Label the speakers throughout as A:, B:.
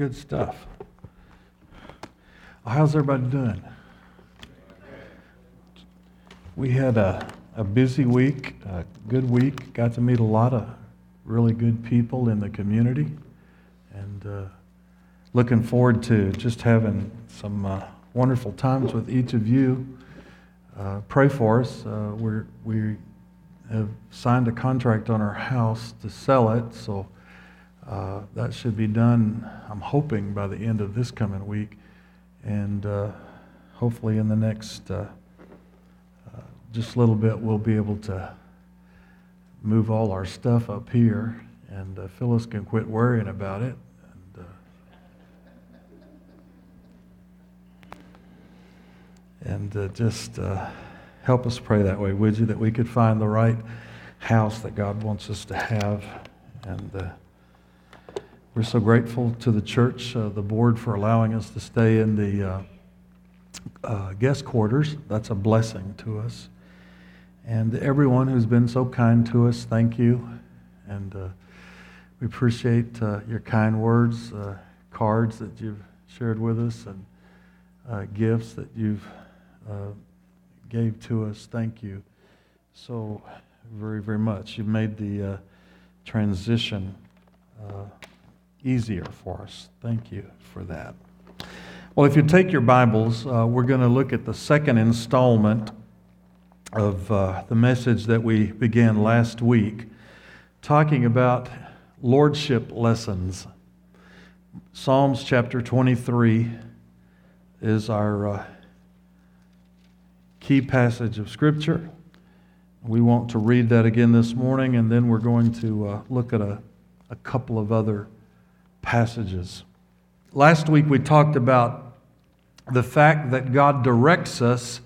A: Good stuff. How's everybody doing? We had a, a busy week, a good week. Got to meet a lot of really good people in the community. And uh, looking forward to just having some uh, wonderful times with each of you. Uh, pray for us. Uh, we're, we have signed a contract on our house to sell it, so uh, that should be done, I'm hoping, by the end of this coming week. And uh, hopefully, in the next uh, uh, just a little bit, we'll be able to move all our stuff up here, and uh, Phyllis can quit worrying about it. And, and just help us pray that way, would you? That we could find the right house that God wants us to have. And we're so grateful to the church, uh, the board, for allowing us to stay in the uh, uh, guest quarters. That's a blessing to us. And everyone who's been so kind to us, thank you. And uh, we appreciate uh, your kind words, uh, cards that you've shared with us, and gifts that you've gave to us. Thank you so very, very much. You've made the transition easier for us. Thank you for that. Well, if you take your Bibles, uh, we're going to look at the second installment of uh, the message that we began last week, talking about lordship lessons. Psalms chapter 23 is our uh, key passage of Scripture. We want to read that again this morning, and then we're going to uh, look at a, a couple of other passages. Last week we talked about the fact that God directs us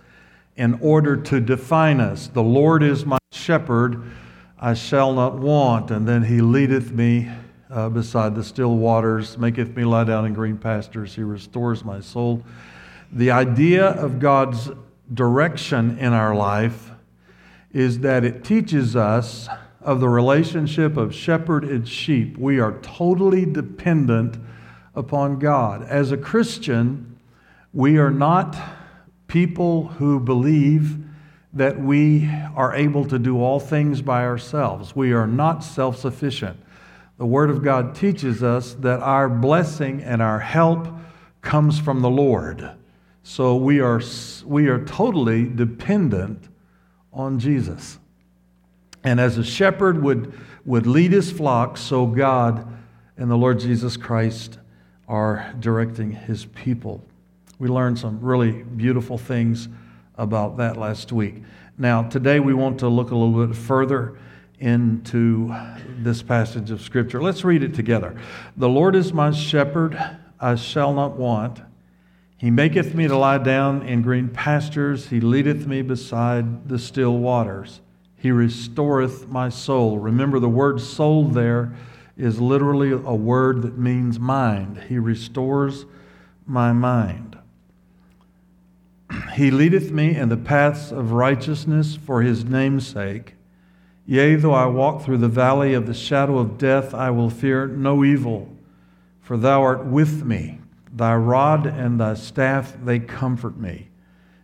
A: in order to define us. The Lord is my shepherd, I shall not want. And then he leadeth me uh, beside the still waters, maketh me lie down in green pastures, he restores my soul. The idea of God's direction in our life is that it teaches us of the relationship of shepherd and sheep. We are totally dependent upon God. As a Christian, we are not people who believe that we are able to do all things by ourselves. We are not self sufficient. The Word of God teaches us that our blessing and our help comes from the Lord. So we are, we are totally dependent on Jesus. And as a shepherd would, would lead his flock, so God and the Lord Jesus Christ are directing his people. We learned some really beautiful things about that last week. Now, today we want to look a little bit further into this passage of Scripture. Let's read it together. The Lord is my shepherd, I shall not want. He maketh me to lie down in green pastures, He leadeth me beside the still waters. He restoreth my soul. Remember, the word soul there is literally a word that means mind. He restores my mind. He leadeth me in the paths of righteousness for his name's sake. Yea, though I walk through the valley of the shadow of death, I will fear no evil, for thou art with me. Thy rod and thy staff, they comfort me.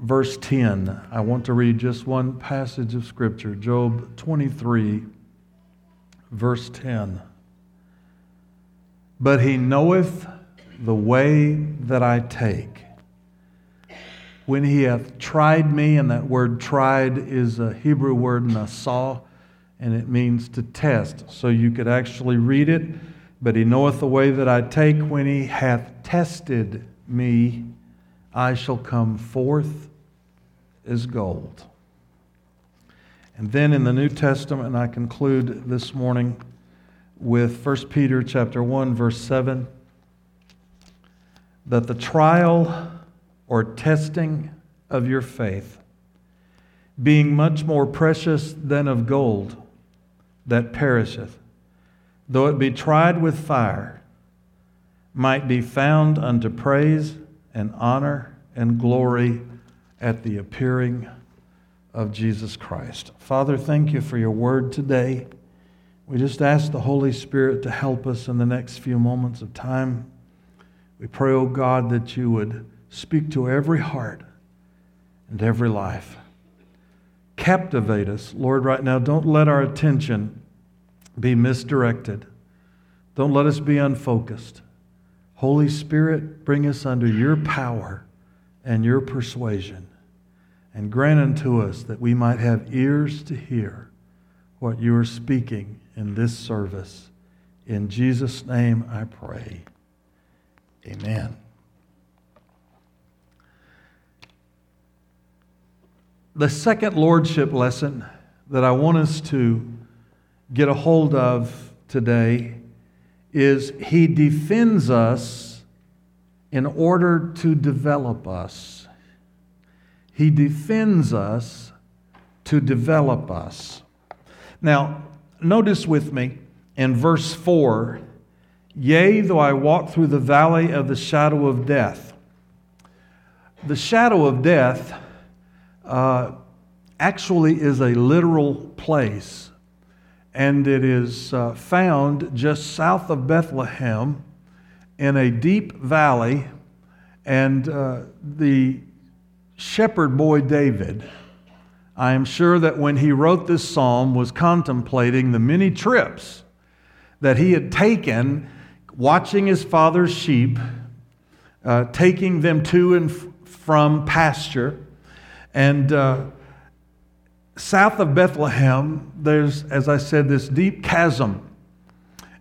A: verse 10. I want to read just one passage of Scripture Job 23, verse 10. But he knoweth the way that I take. When he hath tried me, and that word tried is a Hebrew word nasah, and it means to test. So you could actually read it. But he knoweth the way that I take. When he hath tested me, I shall come forth as gold. And then in the New Testament, I conclude this morning with 1 Peter chapter 1 verse 7 that the trial or testing of your faith, being much more precious than of gold that perisheth, though it be tried with fire, might be found unto praise and honor and glory at the appearing of Jesus Christ. Father, thank you for your word today. We just ask the Holy Spirit to help us in the next few moments of time. We pray, O oh God, that you would speak to every heart and every life. Captivate us, Lord, right now. Don't let our attention be misdirected. Don't let us be unfocused. Holy Spirit, bring us under your power and your persuasion, and grant unto us that we might have ears to hear what you are speaking in this service. In Jesus' name I pray. Amen. The second Lordship lesson that I want us to get a hold of today is He defends us in order to develop us. He defends us to develop us. Now, notice with me in verse 4 Yea, though I walk through the valley of the shadow of death. The shadow of death uh, actually is a literal place, and it is uh, found just south of Bethlehem in a deep valley. And uh, the shepherd boy David, I am sure that when he wrote this psalm, was contemplating the many trips that he had taken watching his father's sheep, uh, taking them to and f- from pasture. And uh, south of Bethlehem, there's, as I said, this deep chasm.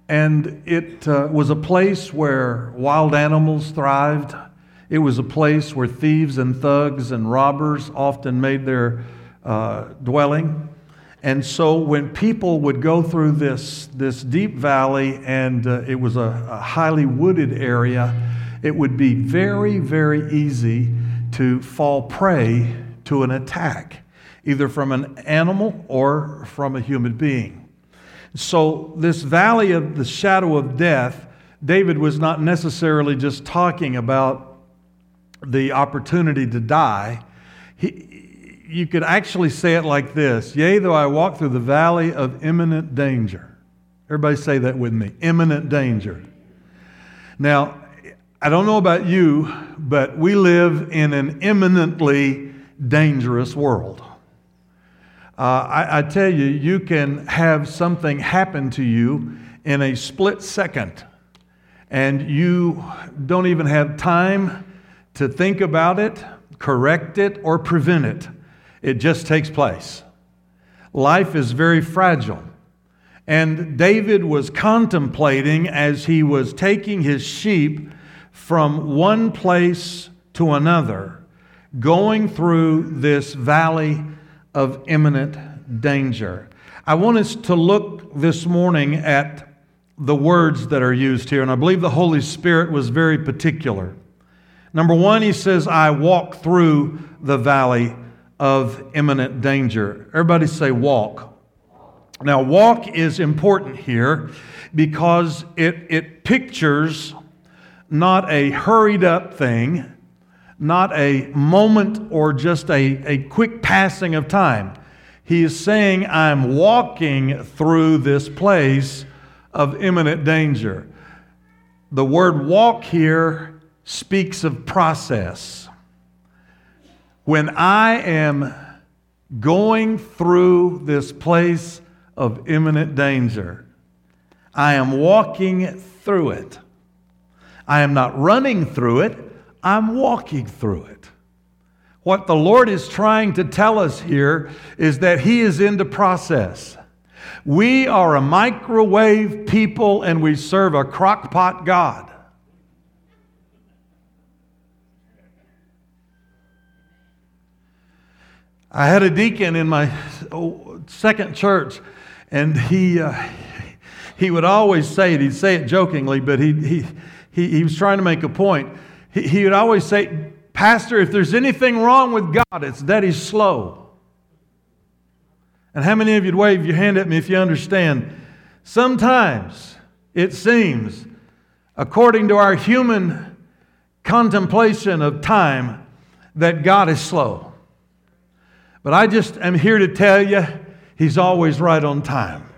A: And it uh, was a place where wild animals thrived. It was a place where thieves and thugs and robbers often made their uh, dwelling. And so when people would go through this, this deep valley, and uh, it was a, a highly wooded area, it would be very, very easy to fall prey to an attack, either from an animal or from a human being. So, this valley of the shadow of death, David was not necessarily just talking about the opportunity to die. He, you could actually say it like this Yea, though I walk through the valley of imminent danger. Everybody say that with me imminent danger. Now, I don't know about you, but we live in an imminently dangerous world. Uh, I, I tell you, you can have something happen to you in a split second, and you don't even have time to think about it, correct it, or prevent it it just takes place. Life is very fragile. And David was contemplating as he was taking his sheep from one place to another, going through this valley of imminent danger. I want us to look this morning at the words that are used here, and I believe the Holy Spirit was very particular. Number one, he says, I walk through the valley of imminent danger. Everybody say walk. Now, walk is important here because it, it pictures not a hurried up thing, not a moment or just a, a quick passing of time. He is saying, I'm walking through this place of imminent danger. The word walk here speaks of process. When I am going through this place of imminent danger, I am walking through it. I am not running through it, I'm walking through it. What the Lord is trying to tell us here is that He is in the process. We are a microwave people and we serve a crockpot God. I had a deacon in my second church, and he, uh, he would always say it. He'd say it jokingly, but he, he, he, he was trying to make a point. He, he would always say, Pastor, if there's anything wrong with God, it's that He's slow. And how many of you'd wave your hand at me if you understand? Sometimes it seems, according to our human contemplation of time, that God is slow. But I just am here to tell you, He's always right on time.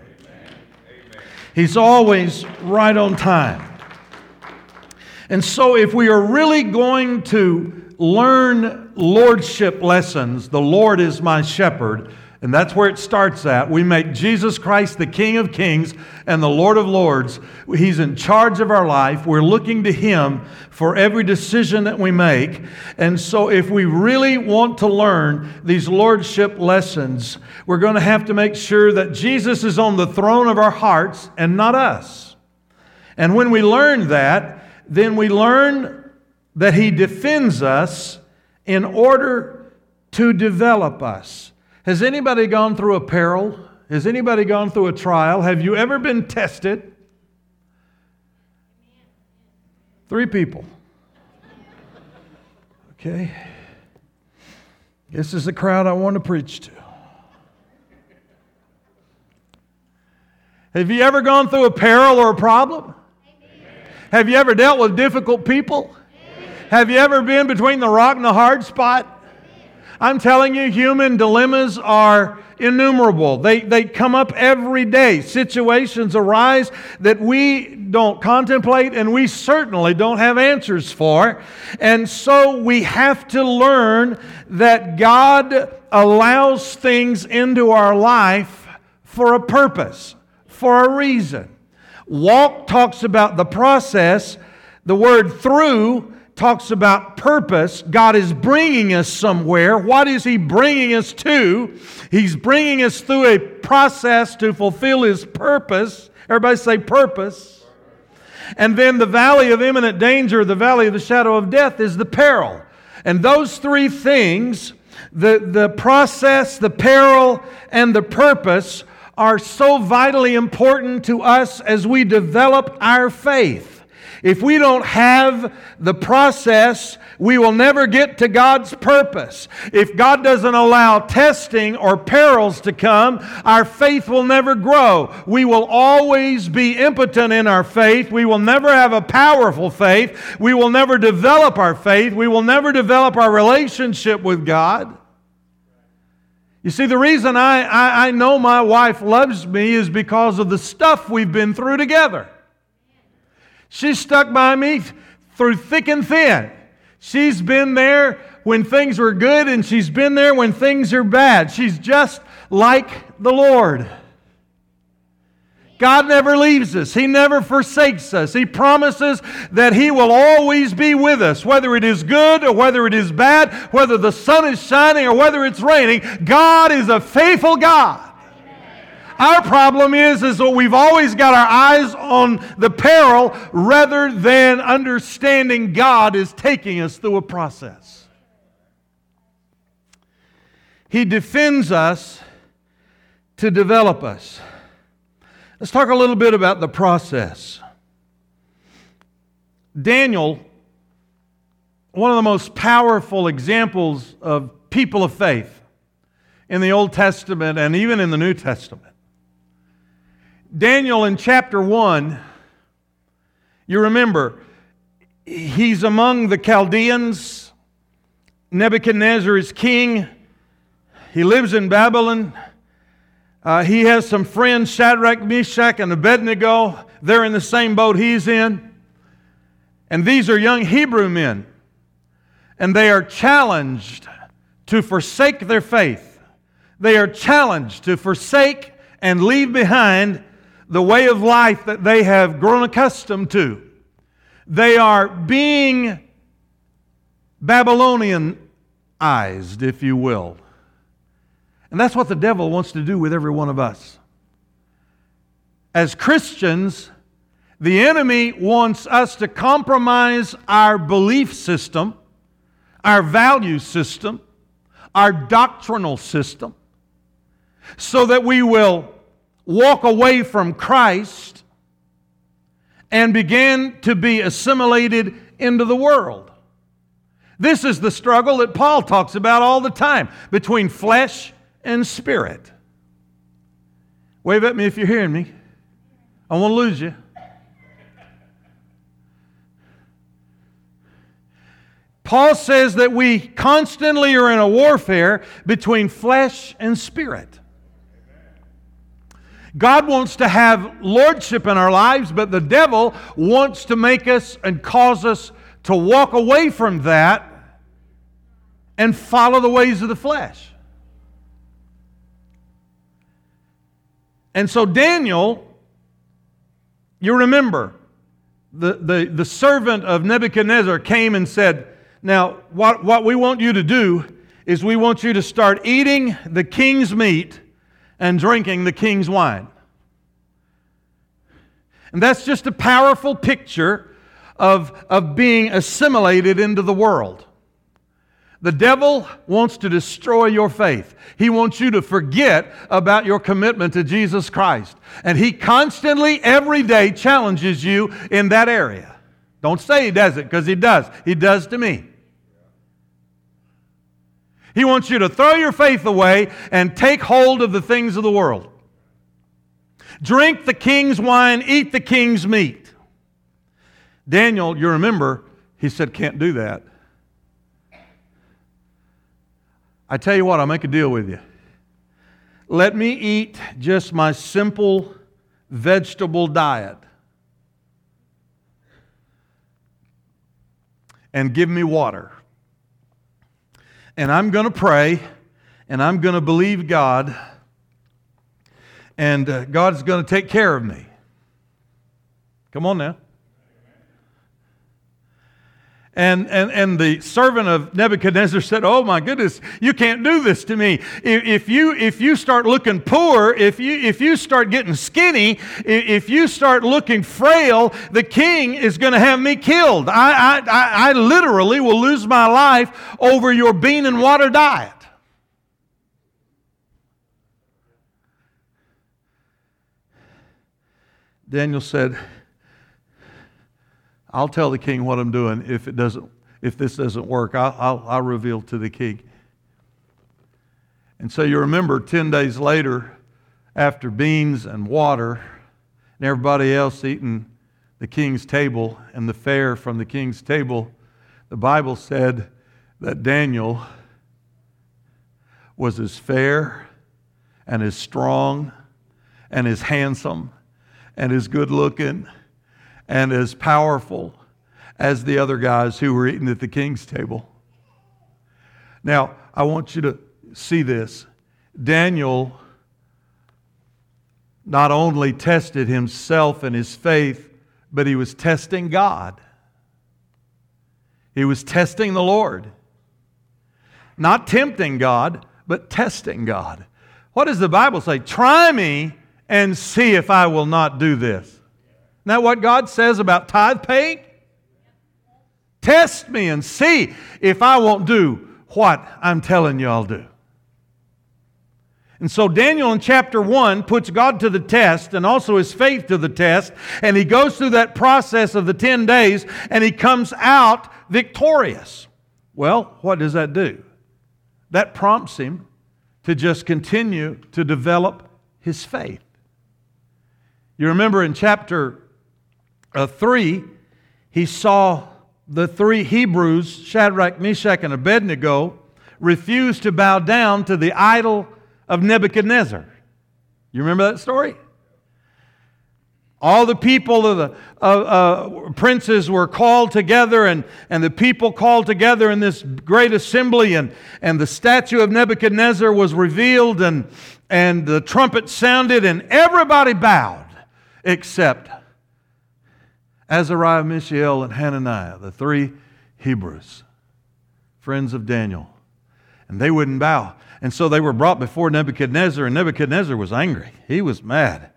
A: He's always right on time. And so, if we are really going to learn lordship lessons, the Lord is my shepherd, and that's where it starts at. We make Jesus Christ the King of Kings and the Lord of Lords. He's in charge of our life. We're looking to Him for every decision that we make. And so, if we really want to learn these lordship lessons, we're going to have to make sure that Jesus is on the throne of our hearts and not us. And when we learn that, then we learn that He defends us in order to develop us. Has anybody gone through a peril? Has anybody gone through a trial? Have you ever been tested? Three people. Okay. This is the crowd I want to preach to. Have you ever gone through a peril or a problem? Have you ever dealt with difficult people? Have you ever been between the rock and the hard spot? I'm telling you, human dilemmas are innumerable. They, they come up every day. Situations arise that we don't contemplate and we certainly don't have answers for. And so we have to learn that God allows things into our life for a purpose, for a reason. Walk talks about the process, the word through talks about purpose. God is bringing us somewhere. What is He bringing us to? He's bringing us through a process to fulfill His purpose. Everybody say purpose. And then the valley of imminent danger, the valley of the shadow of death, is the peril. And those three things, the, the process, the peril, and the purpose, are so vitally important to us as we develop our faith. If we don't have the process, we will never get to God's purpose. If God doesn't allow testing or perils to come, our faith will never grow. We will always be impotent in our faith. We will never have a powerful faith. We will never develop our faith. We will never develop our relationship with God. You see, the reason I, I, I know my wife loves me is because of the stuff we've been through together. She's stuck by me through thick and thin. She's been there when things were good, and she's been there when things are bad. She's just like the Lord. God never leaves us. He never forsakes us. He promises that He will always be with us, whether it is good or whether it is bad, whether the sun is shining or whether it's raining. God is a faithful God. Our problem is, is that we've always got our eyes on the peril rather than understanding God is taking us through a process. He defends us to develop us. Let's talk a little bit about the process. Daniel, one of the most powerful examples of people of faith in the Old Testament and even in the New Testament. Daniel in chapter 1, you remember, he's among the Chaldeans. Nebuchadnezzar is king. He lives in Babylon. Uh, he has some friends, Shadrach, Meshach, and Abednego. They're in the same boat he's in. And these are young Hebrew men. And they are challenged to forsake their faith. They are challenged to forsake and leave behind the way of life that they have grown accustomed to. They are being Babylonianized, if you will. And that's what the devil wants to do with every one of us. As Christians, the enemy wants us to compromise our belief system, our value system, our doctrinal system, so that we will walk away from Christ and begin to be assimilated into the world. This is the struggle that Paul talks about all the time between flesh and spirit. Wave at me if you're hearing me. I won't lose you. Paul says that we constantly are in a warfare between flesh and spirit. God wants to have lordship in our lives, but the devil wants to make us and cause us to walk away from that and follow the ways of the flesh. And so, Daniel, you remember, the, the, the servant of Nebuchadnezzar came and said, Now, what, what we want you to do is we want you to start eating the king's meat and drinking the king's wine. And that's just a powerful picture of, of being assimilated into the world. The devil wants to destroy your faith. He wants you to forget about your commitment to Jesus Christ. And he constantly, every day, challenges you in that area. Don't say he doesn't, because he does. He does to me. He wants you to throw your faith away and take hold of the things of the world. Drink the king's wine, eat the king's meat. Daniel, you remember, he said, can't do that. I tell you what, I'll make a deal with you. Let me eat just my simple vegetable diet. And give me water. And I'm going to pray and I'm going to believe God, and uh, God's going to take care of me. Come on now. And, and, and the servant of Nebuchadnezzar said, Oh my goodness, you can't do this to me. If, you, if you start looking poor, if you, if you start getting skinny, if you start looking frail, the king is going to have me killed. I, I, I literally will lose my life over your bean and water diet. Daniel said, I'll tell the king what I'm doing if it doesn't, if this doesn't work. I'll, I'll, I'll reveal to the king. And so you remember 10 days later, after beans and water, and everybody else eating the king's table and the fare from the king's table, the Bible said that Daniel was as fair and as strong and as handsome and as good looking and as powerful as the other guys who were eating at the king's table. Now, I want you to see this. Daniel not only tested himself and his faith, but he was testing God. He was testing the Lord. Not tempting God, but testing God. What does the Bible say? Try me and see if I will not do this. Isn't that what God says about tithe paying? Test me and see if I won't do what I'm telling you I'll do. And so Daniel in chapter 1 puts God to the test and also his faith to the test. And he goes through that process of the 10 days and he comes out victorious. Well, what does that do? That prompts him to just continue to develop his faith. You remember in chapter uh, 3, he saw the three Hebrews, Shadrach, Meshach, and Abednego, refuse to bow down to the idol of Nebuchadnezzar. You remember that story? All the people of the uh, uh, princes were called together, and, and the people called together in this great assembly, and, and the statue of Nebuchadnezzar was revealed, and, and the trumpet sounded, and everybody bowed except Azariah, Mishael, and Hananiah, the three Hebrews, friends of Daniel. And they wouldn't bow. And so they were brought before Nebuchadnezzar, and Nebuchadnezzar was angry. He was mad.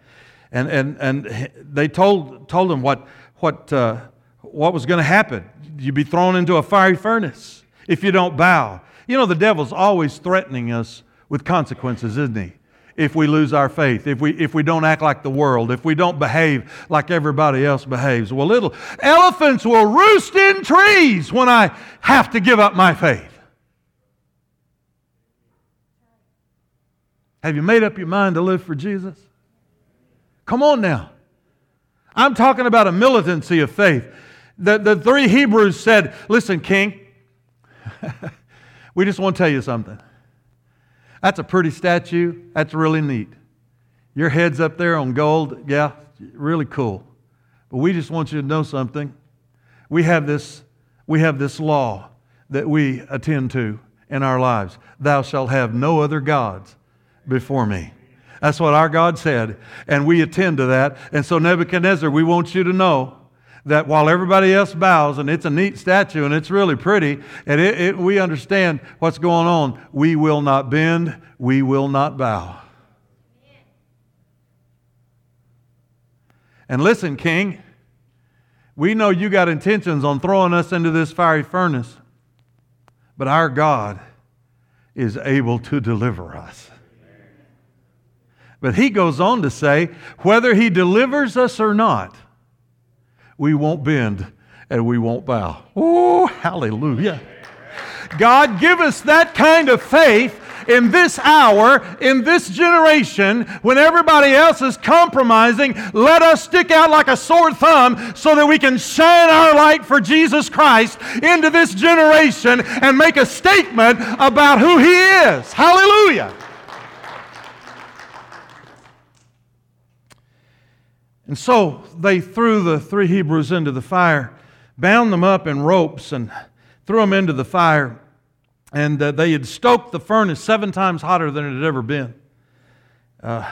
A: And, and, and they told, told him what, what, uh, what was going to happen. You'd be thrown into a fiery furnace if you don't bow. You know, the devil's always threatening us with consequences, isn't he? If we lose our faith, if we, if we don't act like the world, if we don't behave like everybody else behaves. Well, little elephants will roost in trees when I have to give up my faith. Have you made up your mind to live for Jesus? Come on now. I'm talking about a militancy of faith. The, the three Hebrews said, Listen, King, we just want to tell you something. That's a pretty statue. That's really neat. Your head's up there on gold. Yeah, really cool. But we just want you to know something. We have this, we have this law that we attend to in our lives. Thou shalt have no other gods before me. That's what our God said, and we attend to that. And so, Nebuchadnezzar, we want you to know that while everybody else bows, and it's a neat statue and it's really pretty, and it, it, we understand what's going on, we will not bend, we will not bow. And listen, King, we know you got intentions on throwing us into this fiery furnace, but our God is able to deliver us. But he goes on to say, whether he delivers us or not, we won't bend and we won't bow. Oh, hallelujah. God, give us that kind of faith in this hour, in this generation, when everybody else is compromising. Let us stick out like a sore thumb so that we can shine our light for Jesus Christ into this generation and make a statement about who He is. Hallelujah. And so they threw the three Hebrews into the fire, bound them up in ropes, and threw them into the fire. And uh, they had stoked the furnace seven times hotter than it had ever been. Uh,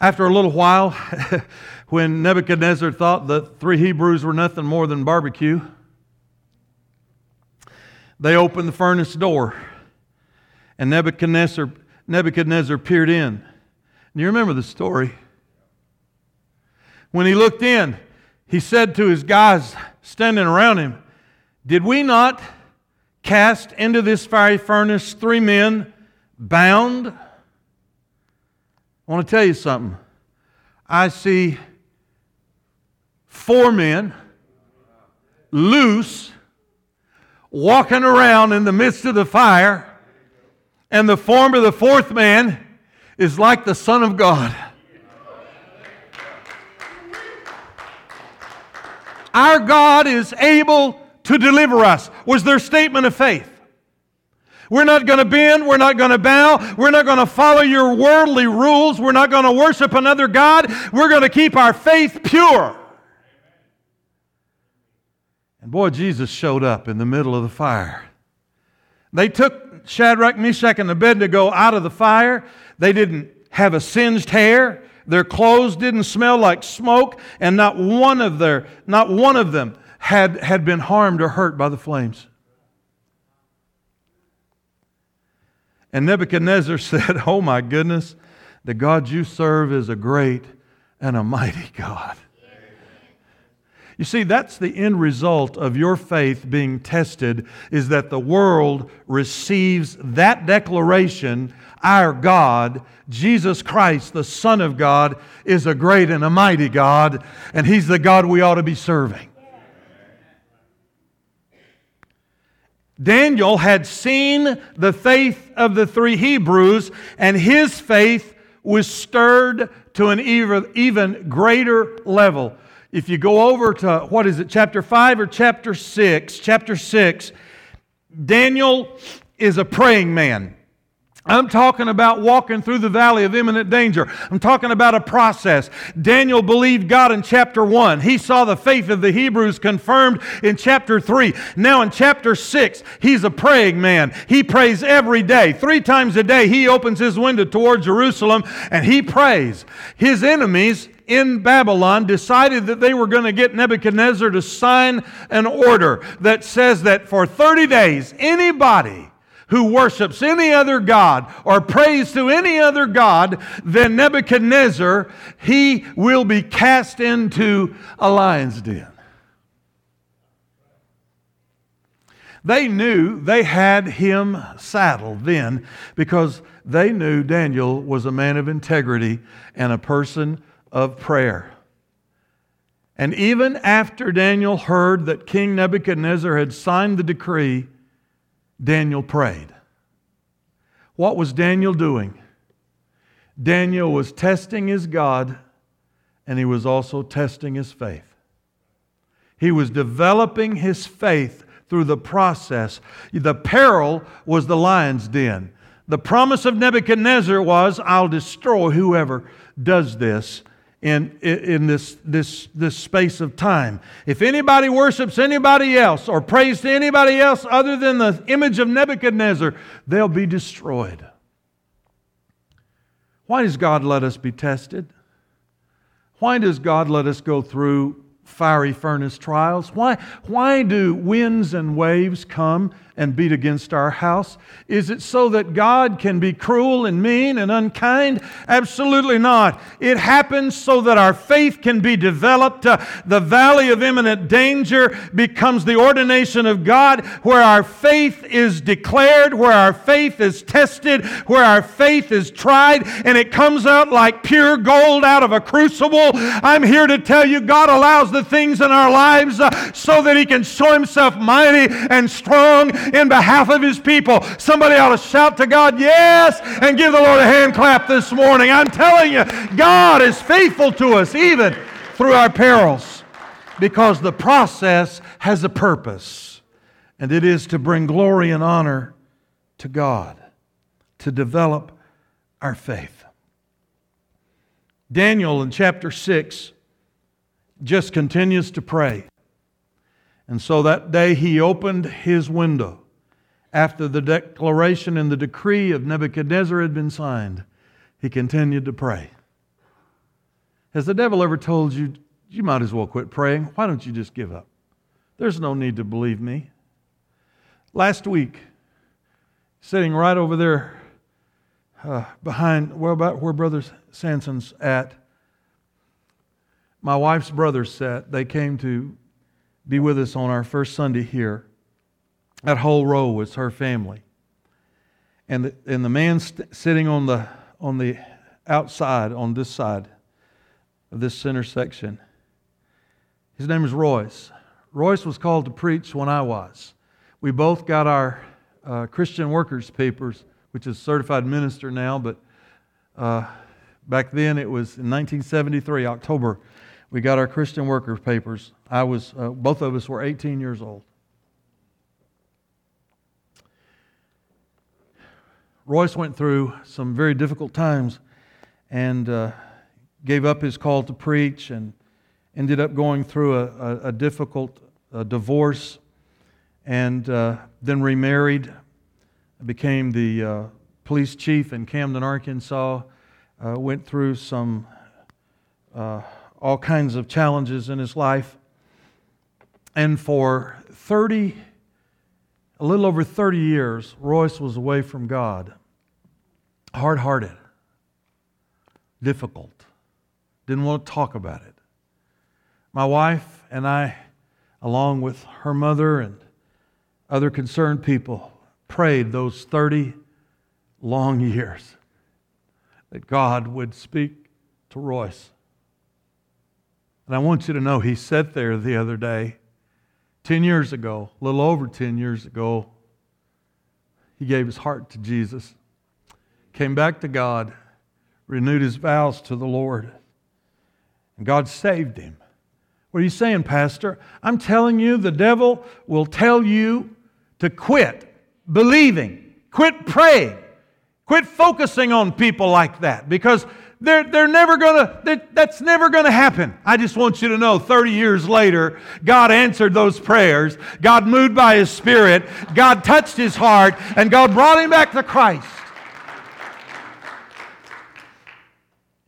A: after a little while, when Nebuchadnezzar thought the three Hebrews were nothing more than barbecue, they opened the furnace door, and Nebuchadnezzar, Nebuchadnezzar peered in. And you remember the story. When he looked in, he said to his guys standing around him, Did we not cast into this fiery furnace three men bound? I want to tell you something. I see four men loose walking around in the midst of the fire, and the form of the fourth man is like the Son of God. Our God is able to deliver us, was their statement of faith. We're not going to bend. We're not going to bow. We're not going to follow your worldly rules. We're not going to worship another God. We're going to keep our faith pure. And boy, Jesus showed up in the middle of the fire. They took Shadrach, Meshach, and Abednego out of the fire. They didn't have a singed hair. Their clothes didn't smell like smoke, and not one of their, not one of them had, had been harmed or hurt by the flames. And Nebuchadnezzar said, Oh my goodness, the God you serve is a great and a mighty God. You see, that's the end result of your faith being tested, is that the world receives that declaration our God, Jesus Christ, the Son of God, is a great and a mighty God, and He's the God we ought to be serving. Daniel had seen the faith of the three Hebrews, and his faith was stirred to an even, even greater level. If you go over to, what is it, chapter 5 or chapter 6? Chapter 6, Daniel is a praying man. I'm talking about walking through the valley of imminent danger. I'm talking about a process. Daniel believed God in chapter 1. He saw the faith of the Hebrews confirmed in chapter 3. Now in chapter 6, he's a praying man. He prays every day. Three times a day, he opens his window toward Jerusalem and he prays. His enemies in Babylon decided that they were going to get Nebuchadnezzar to sign an order that says that for 30 days, anybody who worships any other God or prays to any other God than Nebuchadnezzar, he will be cast into a lion's den. They knew they had him saddled then because they knew Daniel was a man of integrity and a person of prayer. And even after Daniel heard that King Nebuchadnezzar had signed the decree, Daniel prayed. What was Daniel doing? Daniel was testing his God and he was also testing his faith. He was developing his faith through the process. The peril was the lion's den. The promise of Nebuchadnezzar was, I'll destroy whoever does this in, in this, this, this space of time. If anybody worships anybody else or prays to anybody else other than the image of Nebuchadnezzar, they'll be destroyed. Why does God let us be tested? Why does God let us go through fiery furnace trials? Why, why do winds and waves come and beat against our house? Is it so that God can be cruel and mean and unkind? Absolutely not. It happens so that our faith can be developed. Uh, the valley of imminent danger becomes the ordination of God where our faith is declared, where our faith is tested, where our faith is tried, and it comes out like pure gold out of a crucible. I'm here to tell you God allows the things in our lives uh, so that He can show Himself mighty and strong in behalf of his people. Somebody ought to shout to God, yes, and give the Lord a hand clap this morning. I'm telling you, God is faithful to us even through our perils because the process has a purpose, and it is to bring glory and honor to God, to develop our faith. Daniel in chapter 6 just continues to pray. And so that day he opened his window after the declaration and the decree of Nebuchadnezzar had been signed, he continued to pray. Has the devil ever told you, you might as well quit praying? Why don't you just give up? There's no need to believe me. Last week, sitting right over there uh, behind, well, about where Brother Sanson's at, my wife's brother sat. They came to be with us on our first Sunday here. That whole row was her family. And the, and the man st- sitting on the, on the outside, on this side of this center section, his name is Royce. Royce was called to preach when I was. We both got our uh, Christian workers papers, which is certified minister now, but uh, back then it was in 1973, October, we got our Christian workers papers. I was, uh, both of us were 18 years old. Royce went through some very difficult times and uh, gave up his call to preach and ended up going through a, a, a difficult uh, divorce and uh, then remarried, became the uh, police chief in Camden, Arkansas, uh, went through some uh, all kinds of challenges in his life. And for 30, a little over 30 years, Royce was away from God hard hearted, difficult, didn't want to talk about it. My wife and I, along with her mother and other concerned people, prayed those 30 long years that God would speak to Royce. And I want you to know he sat there the other day, 10 years ago, a little over 10 years ago. He gave his heart to Jesus came back to God, renewed his vows to the Lord, and God saved him. What are you saying, Pastor? I'm telling you, the devil will tell you to quit believing, quit praying, quit focusing on people like that because they're, they're never gonna, that's never gonna happen. I just want you to know 30 years later, God answered those prayers. God moved by His Spirit. God touched his heart, and God brought him back to Christ.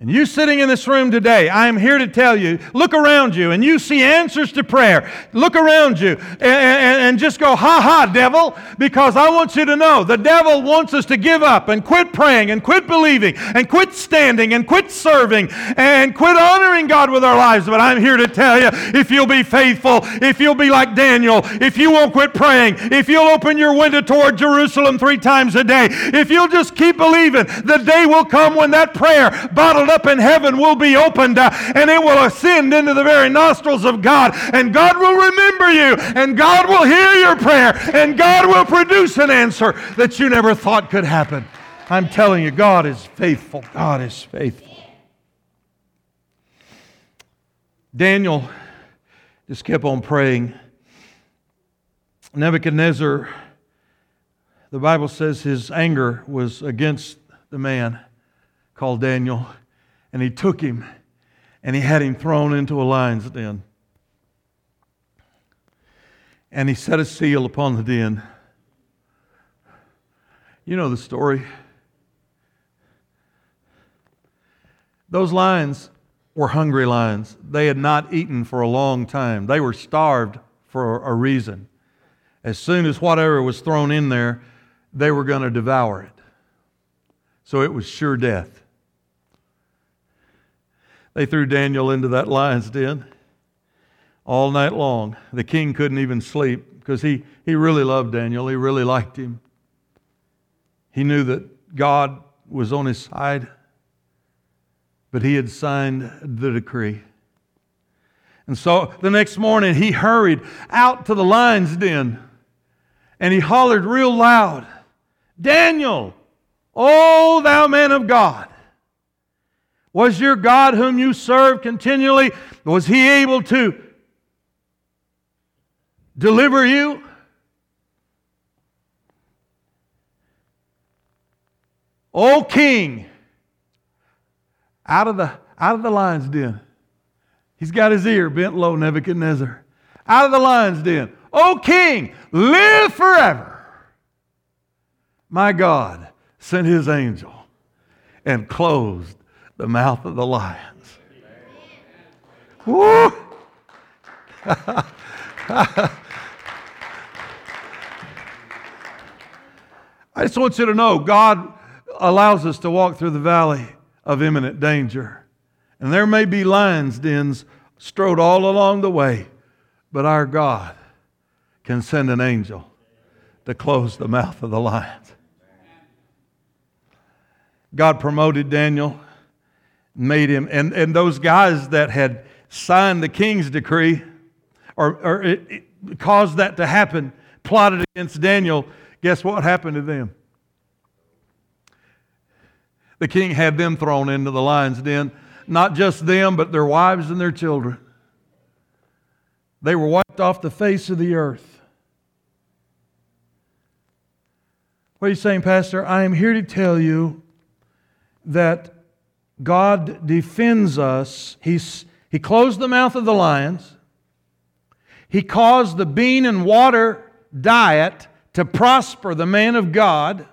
A: And you sitting in this room today, I am here to tell you look around you and you see answers to prayer. Look around you and, and, and, just go, ha ha, devil, because I want you to know the devil wants us to give up and quit praying and quit believing and quit standing and quit serving and quit honoring God with our lives. But I'm here to tell you if you'll be faithful, if you'll be like Daniel, if you won't quit praying, if you'll open your window toward Jerusalem three times a day, if you'll just keep believing, the day will come when that prayer bottled up in heaven will be opened uh, and it will ascend into the very nostrils of God. And God will remember you and God will hear your prayer and God will produce an answer that you never thought could happen. I'm telling you, God is faithful. God is faithful. Daniel just kept on praying. Nebuchadnezzar, the Bible says his anger was against the man called Daniel and he took him and he had him thrown into a lion's den. And he set a seal upon the den. You know the story. Those lions were hungry lions. They had not eaten for a long time. They were starved for a reason. As soon as whatever was thrown in there, they were going to devour it. So it was sure death. They threw Daniel into that lion's den all night long. The king couldn't even sleep because he, he really loved Daniel. He really liked him. He knew that God was on his side, but he had signed the decree. And so the next morning, he hurried out to the lion's den and he hollered real loud Daniel, O thou man of God, was your God whom you serve continually, was he able to deliver you? O king, out of the out of the lion's den. He's got his ear bent low, Nebuchadnezzar. Out of the lion's den. O king, live forever. My God sent his angel and closed the mouth of the lions. Woo! I just want you to know God allows us to walk through the valley of imminent danger. And there may be lions' dens strode all along the way, but our God can send an angel to close the mouth of the lions. God promoted Daniel made him. And, and those guys that had signed the king's decree or, or it, it caused that to happen, plotted against Daniel, guess what happened to them? The king had them thrown into the lion's den. Not just them, but their wives and their children. They were wiped off the face of the earth. What are you saying, Pastor? I am here to tell you that God defends us. He's, he closed the mouth of the lions. He caused the bean and water diet to prosper the man of God.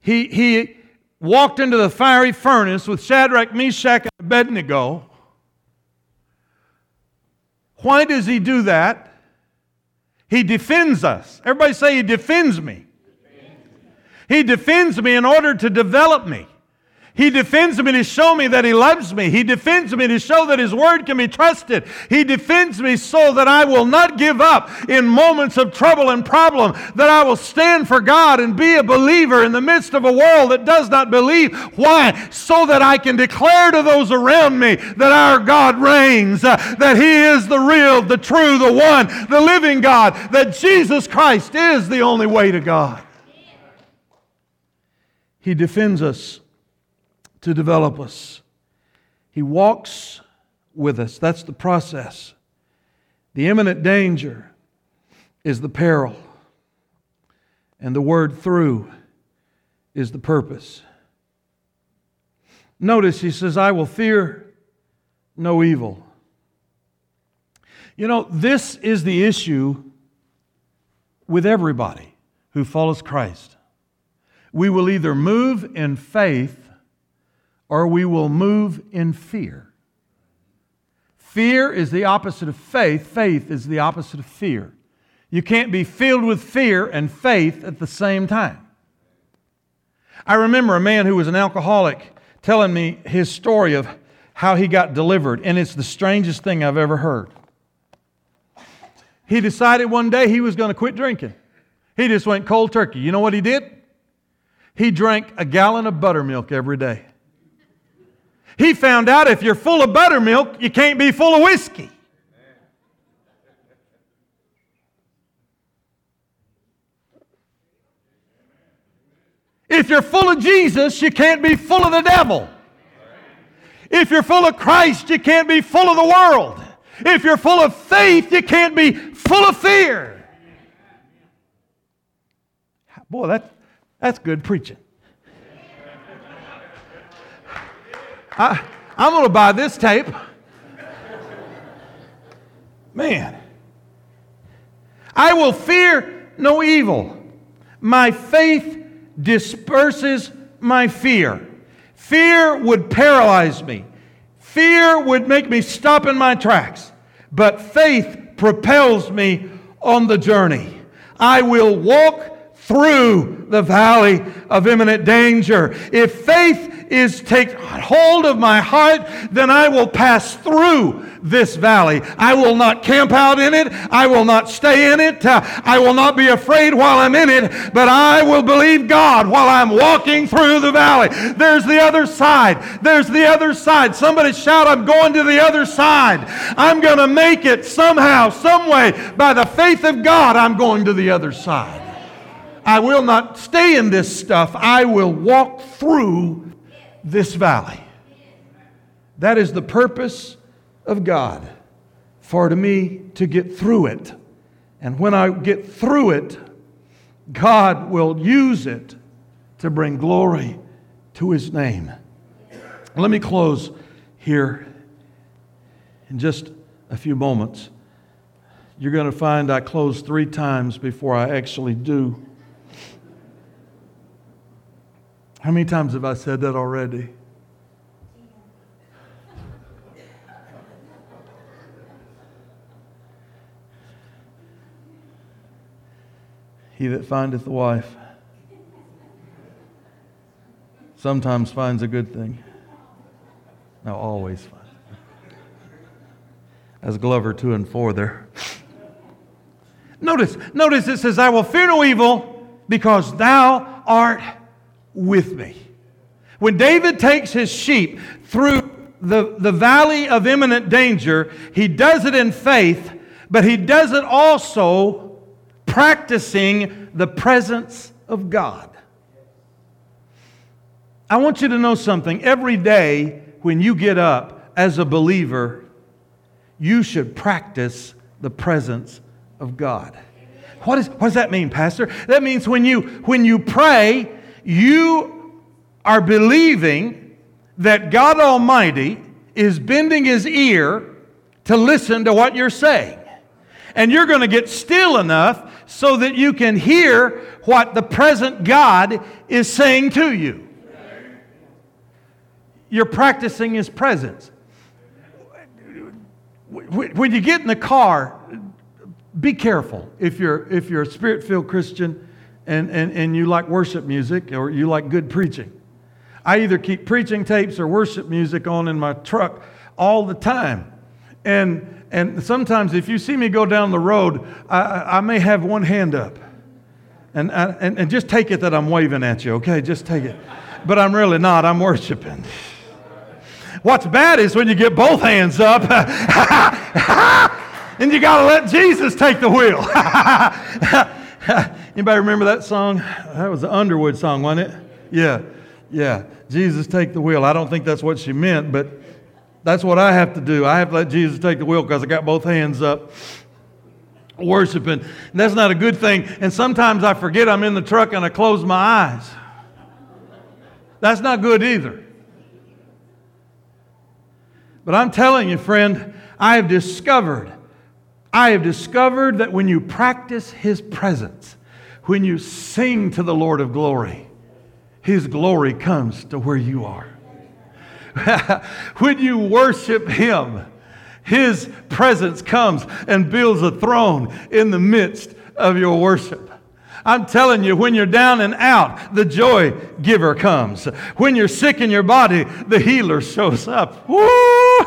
A: He, he walked into the fiery furnace with Shadrach, Meshach, and Abednego. Why does he do that? He defends us. Everybody say, He defends me. He defends me in order to develop me. He defends me to show me that He loves me. He defends me to show that His word can be trusted. He defends me so that I will not give up in moments of trouble and problem, that I will stand for God and be a believer in the midst of a world that does not believe. Why? So that I can declare to those around me that our God reigns, uh, that He is the real, the true, the one, the living God, that Jesus Christ is the only way to God. He defends us to develop us. He walks with us. That's the process. The imminent danger is the peril, and the word through is the purpose. Notice he says, I will fear no evil. You know, this is the issue with everybody who follows Christ. We will either move in faith or we will move in fear. Fear is the opposite of faith, faith is the opposite of fear. You can't be filled with fear and faith at the same time. I remember a man who was an alcoholic telling me his story of how he got delivered, and it's the strangest thing I've ever heard. He decided one day he was going to quit drinking. He just went cold turkey. You know what he did? He drank a gallon of buttermilk every day. He found out if you're full of buttermilk, you can't be full of whiskey. If you're full of Jesus, you can't be full of the devil. If you're full of Christ, you can't be full of the world. If you're full of faith, you can't be full of fear. Boy, that, that's good preaching. I, I'm going to buy this tape. Man. I will fear no evil. My faith disperses my fear. Fear would paralyze me. Fear would make me stop in my tracks. But faith propels me on the journey. I will walk through the valley of imminent danger. If faith is take hold of my heart, then I will pass through this valley. I will not camp out in it. I will not stay in it. Uh, I will not be afraid while I'm in it, but I will believe God while I'm walking through the valley. There's the other side. There's the other side. Somebody shout, I'm going to the other side. I'm going to make it somehow, some way. By the faith of God, I'm going to the other side. I will not stay in this stuff. I will walk through this valley. That is the purpose of God, for me to get through it. And when I get through it, God will use it to bring glory to his name. Let me close here in just a few moments. You're going to find I close three times before I actually do. How many times have I said that already? He that findeth a wife sometimes finds a good thing. Now, always finds. As Glover 2 and 4 there. Notice, notice it says, I will fear no evil because thou art with me. When David takes his sheep through the, the valley of imminent danger, he does it in faith, but he does it also practicing the presence of God. I want you to know something. Every day when you get up as a believer, you should practice the presence of God. What, is, what does that mean, Pastor? That means when you, when you pray, you are believing that God Almighty is bending his ear to listen to what you're saying. And you're going to get still enough so that you can hear what the present God is saying to you. You're practicing his presence. When you get in the car, be careful if you're, if you're a spirit filled Christian and, and, and you like worship music or you like good preaching. I either keep preaching tapes or worship music on in my truck all the time. And, and sometimes if you see me go down the road, I, I may have one hand up. And, and, and just take it that I'm waving at you, okay? Just take it. But I'm really not, I'm worshiping. What's bad is when you get both hands up and you got to let Jesus take the wheel. Anybody remember that song? That was the Underwood song, wasn't it? Yeah, yeah. Jesus, take the wheel. I don't think that's what she meant, but that's what I have to do. I have to let Jesus take the wheel because I got both hands up worshiping. And that's not a good thing. And sometimes I forget I'm in the truck and I close my eyes. That's not good either. But I'm telling you, friend, I have discovered, I have discovered that when you practice His presence, when you sing to the Lord of glory, His glory comes to where you are. when you worship Him, His presence comes and builds a throne in the midst of your worship. I'm telling you, when you're down and out, the joy giver comes. When you're sick in your body, the healer shows up. Woo!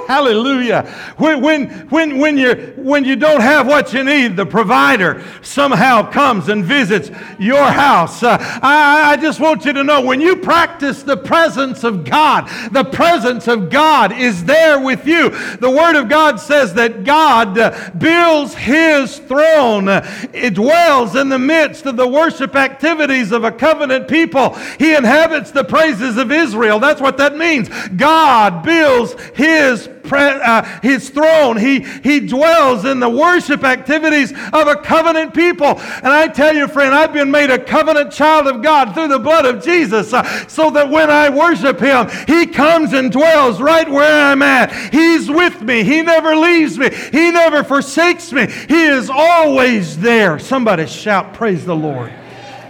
A: Hallelujah. When, when, when, when, you're, when you don't have what you need, the provider somehow comes and visits your house. Uh, I, I just want you to know when you practice the presence of God, the presence of God is there with you. The Word of God says that God uh, builds His throne, it dwells in the midst of the worship activities of a covenant people. He inhabits the praises of Israel. That's what that means. God builds his uh, his throne. He, he dwells in the worship activities of a covenant people. And I tell you, friend, I've been made a covenant child of God through the blood of Jesus uh, so that when I worship Him, He comes and dwells right where I'm at. He's with me. He never leaves me. He never forsakes me. He is always there. Somebody shout, Praise the Lord.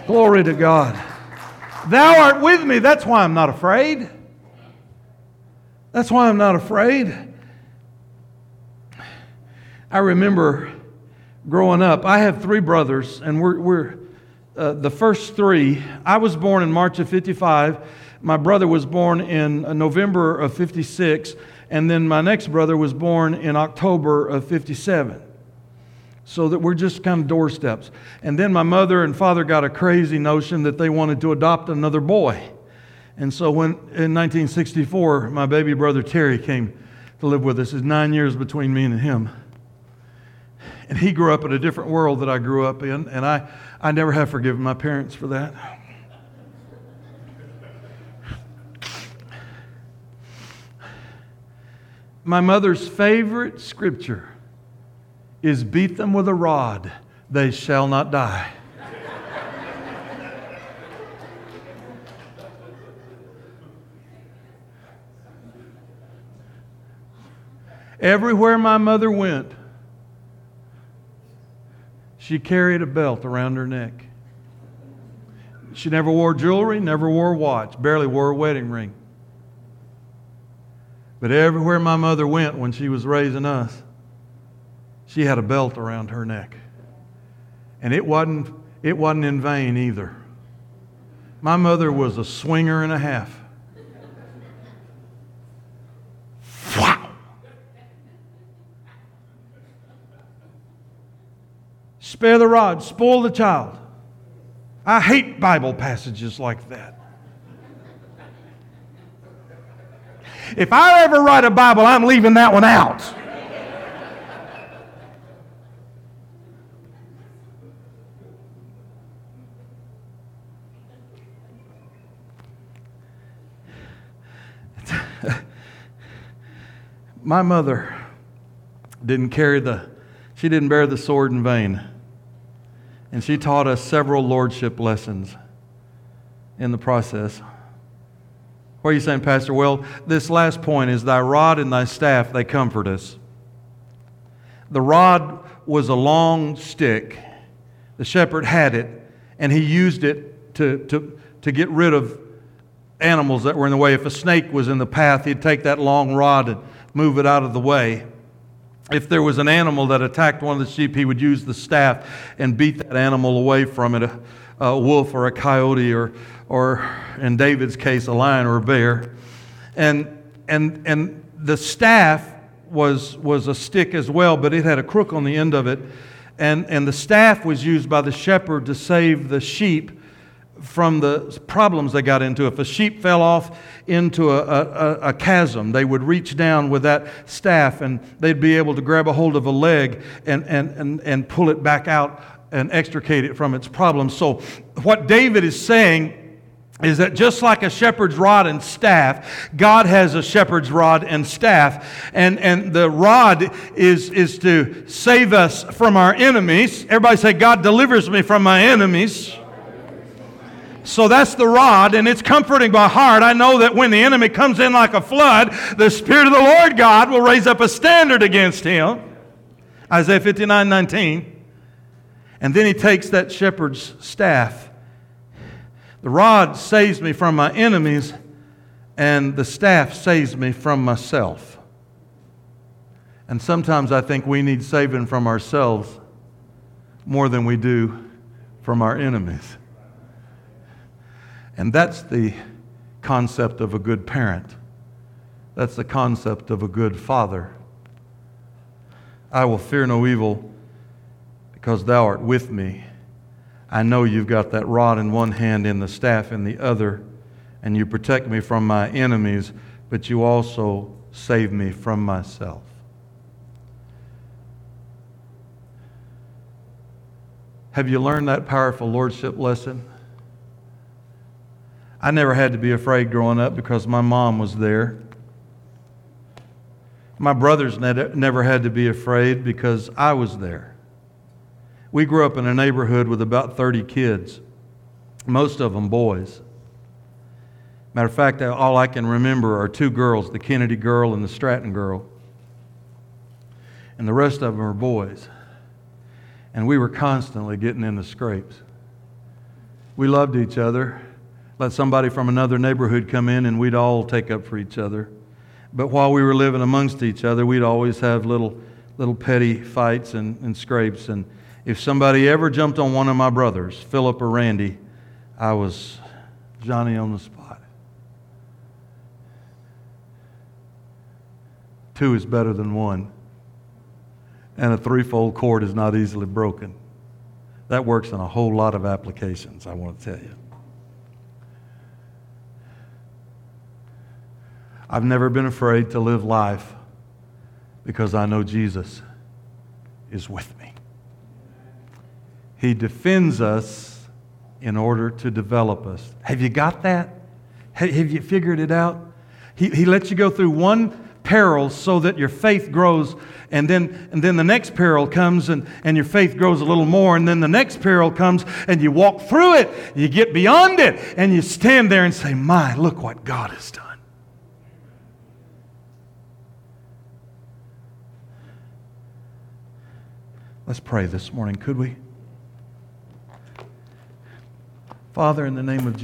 A: Glory to God. Thou art with me. That's why I'm not afraid. That's why I'm not afraid. I remember growing up, I have three brothers, and we're, we're uh, the first three. I was born in March of 55. My brother was born in uh, November of 56, and then my next brother was born in October of 57 so that we're just kind of doorsteps. And then my mother and father got a crazy notion that they wanted to adopt another boy. And so when in 1964, my baby brother Terry came to live with us. It's nine years between me and him. And he grew up in a different world that I grew up in, and I, I never have forgiven my parents for that. My mother's favorite scripture is beat them with a rod, they shall not die. Everywhere my mother went, she carried a belt around her neck. She never wore jewelry, never wore a watch, barely wore a wedding ring. But everywhere my mother went when she was raising us, she had a belt around her neck. And it wasn't, it wasn't in vain either. My mother was a swinger and a half. Wow! Spare the rod, spoil the child. I hate Bible passages like that. If I ever write a Bible, I'm leaving that one out. My mother didn't carry the, she didn't bear the sword in vain. And she taught us several lordship lessons in the process. What are you saying, Pastor? Well, this last point is thy rod and thy staff, they comfort us. The rod was a long stick. The shepherd had it, and he used it to, to, to get rid of animals that were in the way. If a snake was in the path, he'd take that long rod and move it out of the way. If there was an animal that attacked one of the sheep, he would use the staff and beat that animal away from it a, a wolf or a coyote, or, or in David's case, a lion or a bear. And, and, and the staff was, was a stick as well, but it had a crook on the end of it. And, and the staff was used by the shepherd to save the sheep from the problems they got into. If a sheep fell off into a, a, a, chasm, they would reach down with that staff and they'd be able to grab a hold of a leg and, and, and, and pull it back out and extricate it from its problems. So, what David is saying is that just like a shepherd's rod and staff, God has a shepherd's rod and staff. And, and the rod is, is to save us from our enemies. Everybody say, God delivers me from my enemies. So that's the rod, and it's comforting my heart. I know that when the enemy comes in like a flood, the Spirit of the Lord God will raise up a standard against him. Isaiah 59 19. And then he takes that shepherd's staff. The rod saves me from my enemies, and the staff saves me from myself. And sometimes I think we need saving from ourselves more than we do from our enemies. And that's the concept of a good parent. That's the concept of a good father. I will fear no evil because thou art with me. I know you've got that rod in one hand and the staff in the other, and you protect me from my enemies, but you also save me from myself. Have you learned that powerful lordship lesson? I never had to be afraid growing up because my mom was there. My brothers never had to be afraid because I was there. We grew up in a neighborhood with about 30 kids, most of them boys. Matter of fact, all I can remember are two girls the Kennedy girl and the Stratton girl. And the rest of them are boys. And we were constantly getting into scrapes. We loved each other. Let somebody from another neighborhood come in, and we'd all take up for each other. But while we were living amongst each other, we'd always have little, little petty fights and, and scrapes. And if somebody ever jumped on one of my brothers, Philip or Randy, I was Johnny on the spot. Two is better than one, and a threefold cord is not easily broken. That works in a whole lot of applications, I want to tell you. I've never been afraid to live life because I know Jesus is with me. He defends us in order to develop us. Have you got that? Have you figured it out? He, he lets you go through one peril so that your faith grows, and then, and then the next peril comes and, and your faith grows a little more, and then the next peril comes and you walk through it, you get beyond it, and you stand there and say, My, look what God has done. Let's pray this morning, could we? Father, in the name of Jesus.